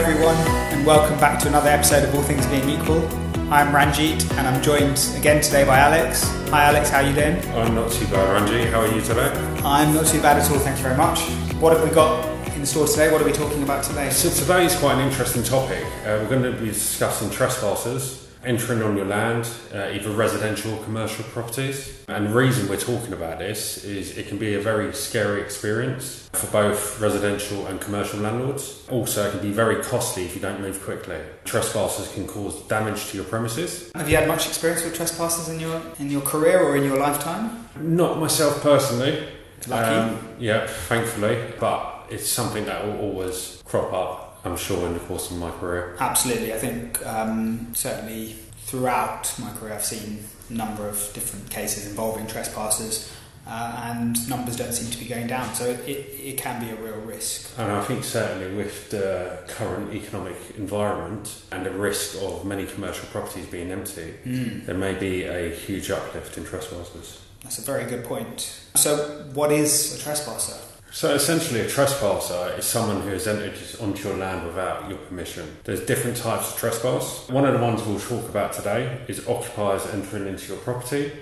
everyone, and welcome back to another episode of All Things Being Equal. I'm Ranjeet, and I'm joined again today by Alex. Hi, Alex. How are you doing? I'm not too bad, Ranjeet. How are you today? I'm not too bad at all. Thank you very much. What have we got in store today? What are we talking about today? So today is quite an interesting topic. Uh, we're going to be discussing trespassers entering on your land, uh, either residential or commercial properties. And the reason we're talking about this is it can be a very scary experience for both residential and commercial landlords. Also, it can be very costly if you don't move quickly. Trespassers can cause damage to your premises. Have you had much experience with trespassers in your in your career or in your lifetime? Not myself personally. Lucky. Um, yeah, thankfully, but it's something that will always crop up. I'm sure in the course of my career. Absolutely. I think um, certainly throughout my career, I've seen a number of different cases involving trespassers. Uh, and numbers don't seem to be going down, so it, it can be a real risk. And I think certainly with the current economic environment and the risk of many commercial properties being empty, Mm. there may be a huge uplift in trespassers. That's a very good point. So, what is a trespasser? So essentially, a trespasser is someone who has entered onto your land without your permission. There's different types of trespass. One of the ones we'll talk about today is occupiers entering into your property,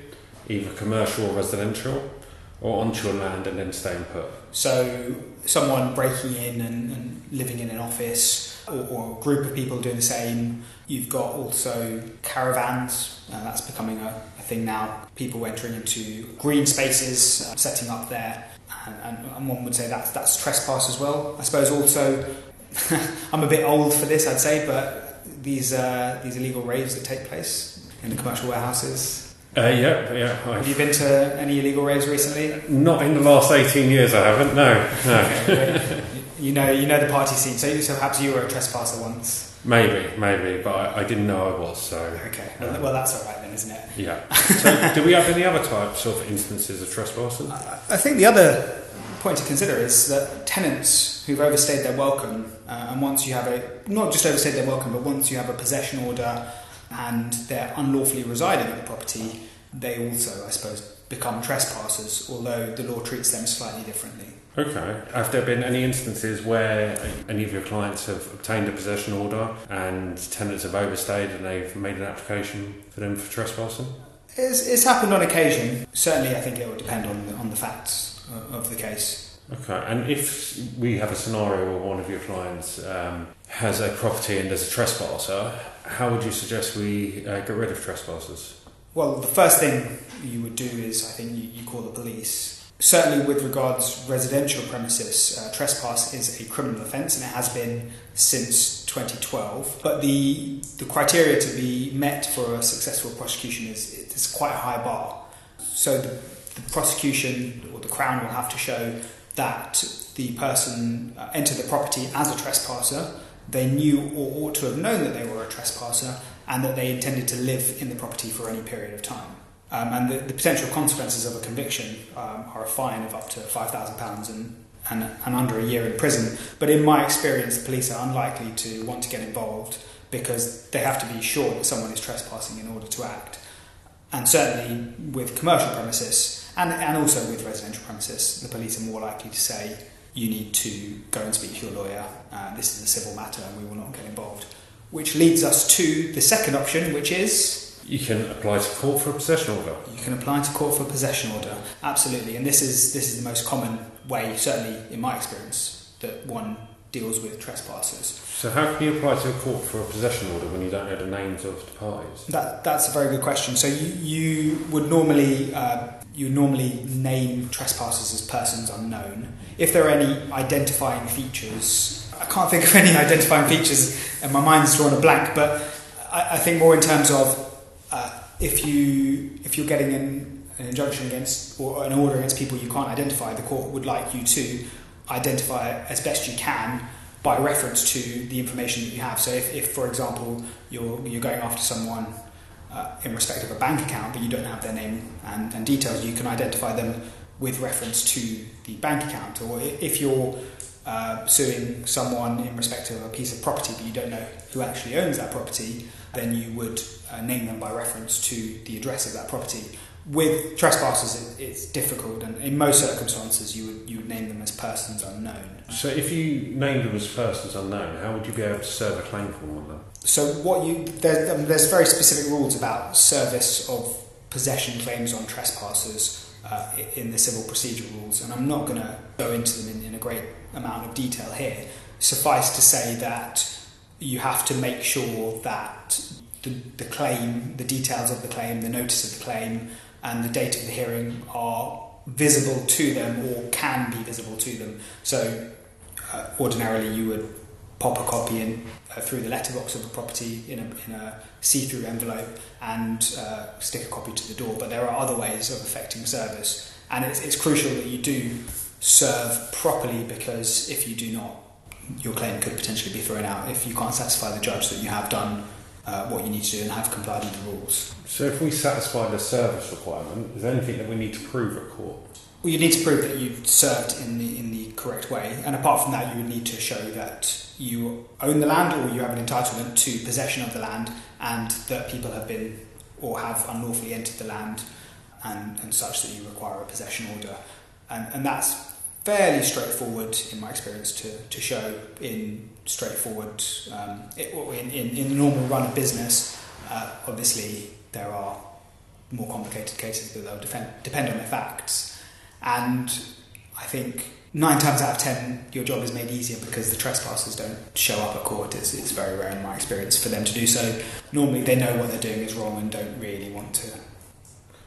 either commercial or residential, or onto your land and then staying put. So, someone breaking in and, and living in an office, or, or a group of people doing the same. You've got also caravans, uh, that's becoming a, a thing now. People entering into green spaces, uh, setting up there, and, and, one would say that's, that's trespass as well. I suppose also, I'm a bit old for this, I'd say, but these, uh, these illegal raves that take place in the commercial warehouses. Uh, yeah, yeah. Have I've, you been to any illegal raves recently? not in the last 18 years, I haven't. No, no. Okay, you know, you know the party scene. So, so perhaps you were a trespasser once. Maybe, maybe, but I, I didn't know I was. So Okay, well, well that's all right then, isn't it? yeah. So, do we have any other types of instances of trespassing? I I think the other point to consider is that tenants who've overstayed their welcome, uh, and once you have a not just overstayed their welcome, but once you have a possession order and they're unlawfully residing at the property, they also, I suppose, become trespassers. Although the law treats them slightly differently. Okay. Have there been any instances where any of your clients have obtained a possession order and tenants have overstayed and they've made an application for them for trespassing? It's, it's happened on occasion. Certainly, I think it will depend on the, on the facts of, of the case. Okay. And if we have a scenario where one of your clients um, has a property and there's a trespasser, how would you suggest we uh, get rid of trespassers? Well, the first thing you would do is, I think, you, you call the police. Certainly, with regards residential premises, uh, trespass is a criminal offence, and it has been since 2012. But the the criteria to be met for a successful prosecution is it's quite a high bar. So the, the prosecution or the crown will have to show that the person uh, entered the property as a trespasser. They knew or ought to have known that they were a trespasser, and that they intended to live in the property for any period of time. Um, and the, the potential consequences of a conviction um, are a fine of up to £5,000 and, and, and under a year in prison. But in my experience, the police are unlikely to want to get involved because they have to be sure that someone is trespassing in order to act. And certainly with commercial premises and, and also with residential premises, the police are more likely to say, you need to go and speak to your lawyer, uh, this is a civil matter and we will not get involved. Which leads us to the second option, which is You can apply to court for a possession order. you can apply to court for a possession order. Absolutely, and this is this is the most common way, certainly in my experience, that one deals with trespassers. So how can you apply to a court for a possession order when you don't know the names of the parties? That that's a very good question. So you you would normally uh, you normally name trespassers as persons unknown. If there are any identifying features, I can't think of any identifying features, and my mind's drawn a blank. But I, I think more in terms of uh, if you if you're getting an, an injunction against or an order against people you can't identify, the court would like you to identify as best you can by reference to the information that you have. So if, if for example you're you're going after someone uh, in respect of a bank account, but you don't have their name and, and details, you can identify them with reference to the bank account. Or if you're uh, suing someone in respect of a piece of property, but you don't know who actually owns that property, then you would uh, name them by reference to the address of that property. With trespassers, it, it's difficult, and in most circumstances, you would you would name them as persons unknown. So if you named them as persons unknown, how would you be able to serve a claim for one of them? So what you there, um, there's very specific rules about service of possession claims on trespassers uh, in the civil procedure rules, and I'm not going to go into them in, in a great amount of detail here. Suffice to say that you have to make sure that the, the claim, the details of the claim, the notice of the claim, and the date of the hearing are visible to them or can be visible to them. So, uh, ordinarily, you would pop a copy in uh, through the letterbox of the property in a, a see-through envelope and uh, stick a copy to the door. But there are other ways of affecting service, and it's, it's crucial that you do serve properly because if you do not, your claim could potentially be thrown out if you can't satisfy the judge that you have done uh, what you need to do and have complied with the rules. So if we satisfy the service requirement, is there anything that we need to prove at court? Well, you need to prove that you've served in the in the correct way, and apart from that, you would need to show that you own the land or you have an entitlement to possession of the land, and that people have been or have unlawfully entered the land, and, and such that you require a possession order, and and that's fairly straightforward in my experience to, to show in straightforward um, it, in, in, in the normal run of business. Uh, obviously, there are more complicated cases, that defend, depend on the facts. And I think nine times out of ten, your job is made easier because the trespassers don't show up at court. It's, it's very rare in my experience for them to do so. Normally, they know what they're doing is wrong and don't really want to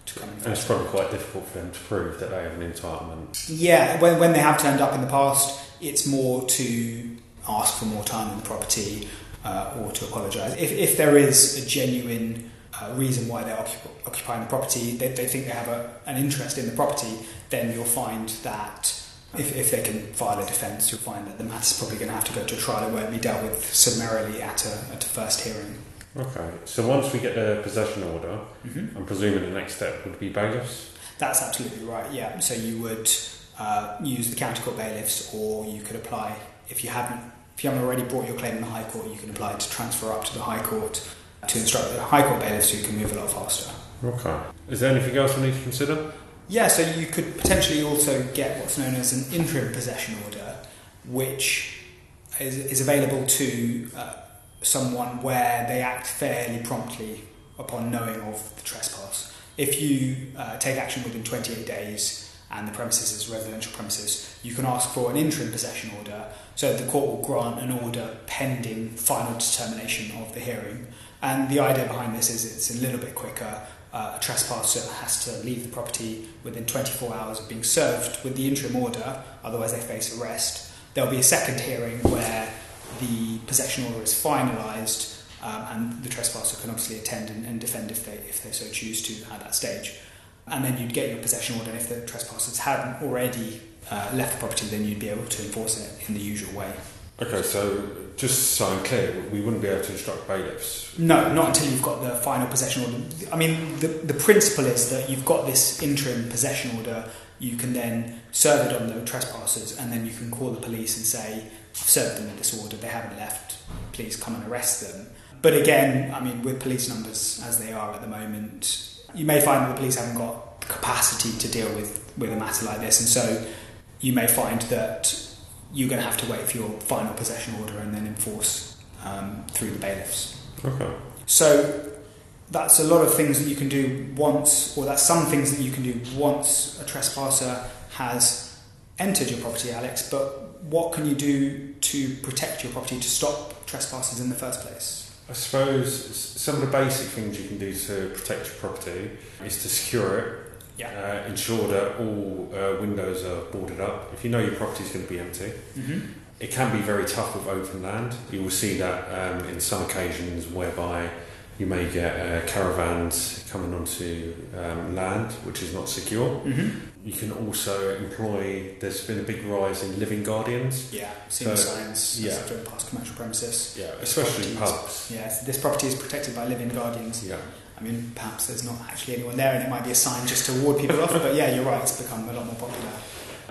to come And it's probably quite difficult for them to prove that they have an entitlement. Yeah, when, when they have turned up in the past, it's more to ask for more time on the property uh, or to apologise. If, if there is a genuine uh, reason why they're occup- occupying the property, they, they think they have a, an interest in the property, then you'll find that if, if they can file a defence, you'll find that the matter's probably going to have to go to a trial. It won't be dealt with summarily at a, at a first hearing. Okay, so once we get the possession order, Mm-hmm. I'm presuming the next step would be bailiffs. That's absolutely right. Yeah. So you would uh, use the county court bailiffs, or you could apply if you haven't if you haven't already brought your claim in the High Court, you can apply to transfer up to the High Court to instruct the High Court bailiffs who can move a lot faster. Okay. Is there anything else we need to consider? Yeah. So you could potentially also get what's known as an interim possession order, which is, is available to uh, someone where they act fairly promptly upon knowing of the trespass. If you uh, take action within 28 days and the premises is residential premises, you can ask for an interim possession order. So the court will grant an order pending final determination of the hearing. And the idea behind this is it's a little bit quicker. Uh, a trespasser has to leave the property within 24 hours of being served with the interim order, otherwise they face arrest. There'll be a second hearing where the possession order is finalised um, and the trespasser can obviously attend and, and, defend if they, if they so choose to at that stage. And then you'd get your possession order, and if the trespassers hadn't already uh, left the property, then you'd be able to enforce it in the usual way. Okay, so just so I'm clear, we wouldn't be able to instruct bailiffs. No, not until you've got the final possession order. I mean, the, the principle is that you've got this interim possession order, you can then serve it on the trespassers, and then you can call the police and say, I've served them with this order, they haven't left, please come and arrest them. But again, I mean, with police numbers as they are at the moment, you may find that the police haven't got the capacity to deal with, with a matter like this, and so you may find that you're going to have to wait for your final possession order and then enforce um, through the bailiffs. Okay. So that's a lot of things that you can do once, or that's some things that you can do once a trespasser has entered your property, Alex. But what can you do to protect your property to stop trespassers in the first place? I suppose some of the basic things you can do to protect your property is to secure it. Yeah. Uh, ensure that all uh, windows are boarded up. If you know your property is going to be empty, Mm-hmm. it can be very tough with open land. You will see that um, in some occasions whereby you may get uh, caravans coming onto um, land which is not secure. Mm-hmm. You can also employ, there's been a big rise in living guardians. Yeah, seen So, signs yeah. past commercial premises. Yeah, especially pubs. Yeah, this property is protected by living guardians. Yeah. I mean, perhaps there's not actually anyone there, and it might be a sign just to ward people off. But yeah, you're right; it's become a lot more popular.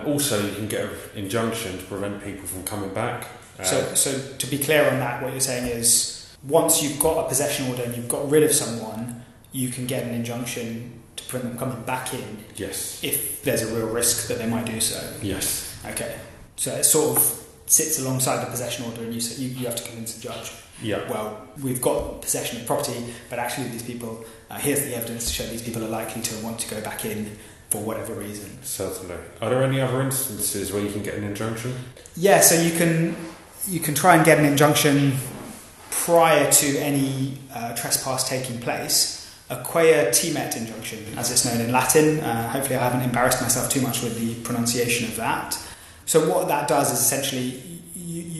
Also, you can get an injunction to prevent people from coming back. Uh, So, so to be clear on that, what you're saying is, once you've got a possession order and you've got rid of someone, you can get an injunction to prevent them coming back in Yes. if there's a real risk that they might do so. Yes. Okay. So it sort of sits alongside the possession order, and you, you, you have to convince the judge. Yeah. Well, we've got possession of property, but actually these people, uh, here's the evidence to show these people are likely to want to go back in for whatever reason. Certainly. Are there any other instances where you can get an injunction? Yeah, so you can you can try and get an injunction prior to any uh, trespass taking place. A quia timet injunction, as it's known in Latin. Uh, hopefully, I haven't embarrassed myself too much with the pronunciation of that. So, what that does is essentially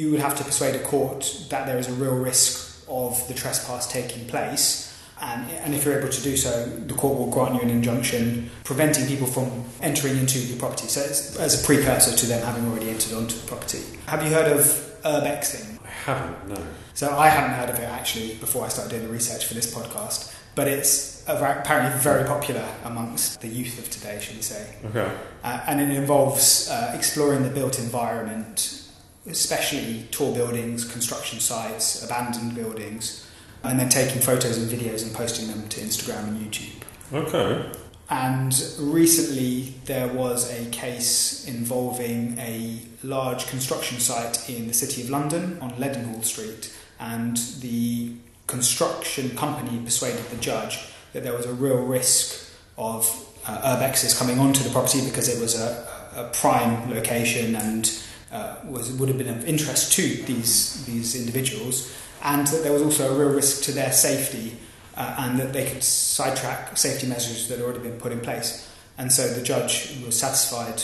you, would have to persuade a court that there is a real risk of the trespass taking place. And, and if you're able to do so, the court will grant you an injunction preventing people from entering into your property. So, it's as a precursor to them having already entered onto the property. Have you heard of urbexing? I haven't, no. So I hadn't heard of it actually before I started doing the research for this podcast, but it's apparently very popular amongst the youth of today, should we say? Okay. Uh, and it involves uh, exploring the built environment, especially tall buildings, construction sites, abandoned buildings, and then taking photos and videos and posting them to Instagram and YouTube. Okay. And recently there was a case involving a large construction site in the City of London on Leadenhall Street, and the construction company persuaded the judge that there was a real risk of uh, urbexes coming onto the property because it was a, a prime location and uh, was would have been of interest to these these individuals, and that there was also a real risk to their safety uh, and that they could sidetrack safety measures that had already been put in place. And so the judge was satisfied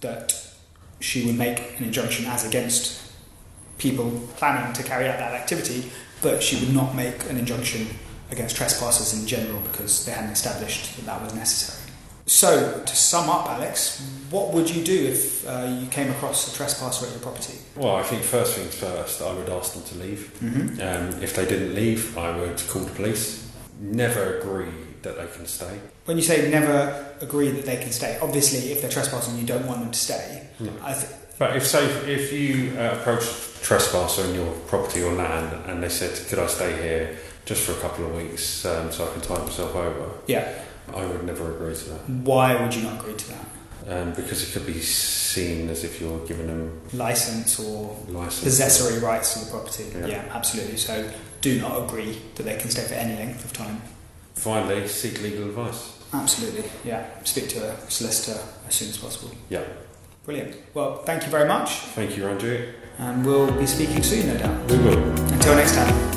that she would make an injunction as against people planning to carry out that activity, but she would not make an injunction against trespassers in general because they hadn't established that that was necessary. So, to sum up, Alex, what would you do if uh, you came across a trespasser at your property? Well, I think first things first, I would ask them to leave. Mm-hmm. Um, if they didn't leave, I would call the police. Never agree that they can stay. When you say never agree that they can stay, obviously, if they're trespassing, you don't want them to stay. No. I th- But if say if you uh, approach a trespasser on your property or land and they said, "Could I stay here just for a couple of weeks um, so I can tide myself over?" yeah. I would never agree to that Why would you not agree to that? um, because it could be seen as if you're giving them License or license. possessory rights to the property. Yeah. Yeah. absolutely. So do not agree that they can stay for any length of time. Finally, seek legal advice. Absolutely. Yeah. Speak to a solicitor as soon as possible. Yeah. Brilliant. Well, thank you very much, Thank you, Andrew. and we'll be speaking soon, no doubt. We will. Until next time.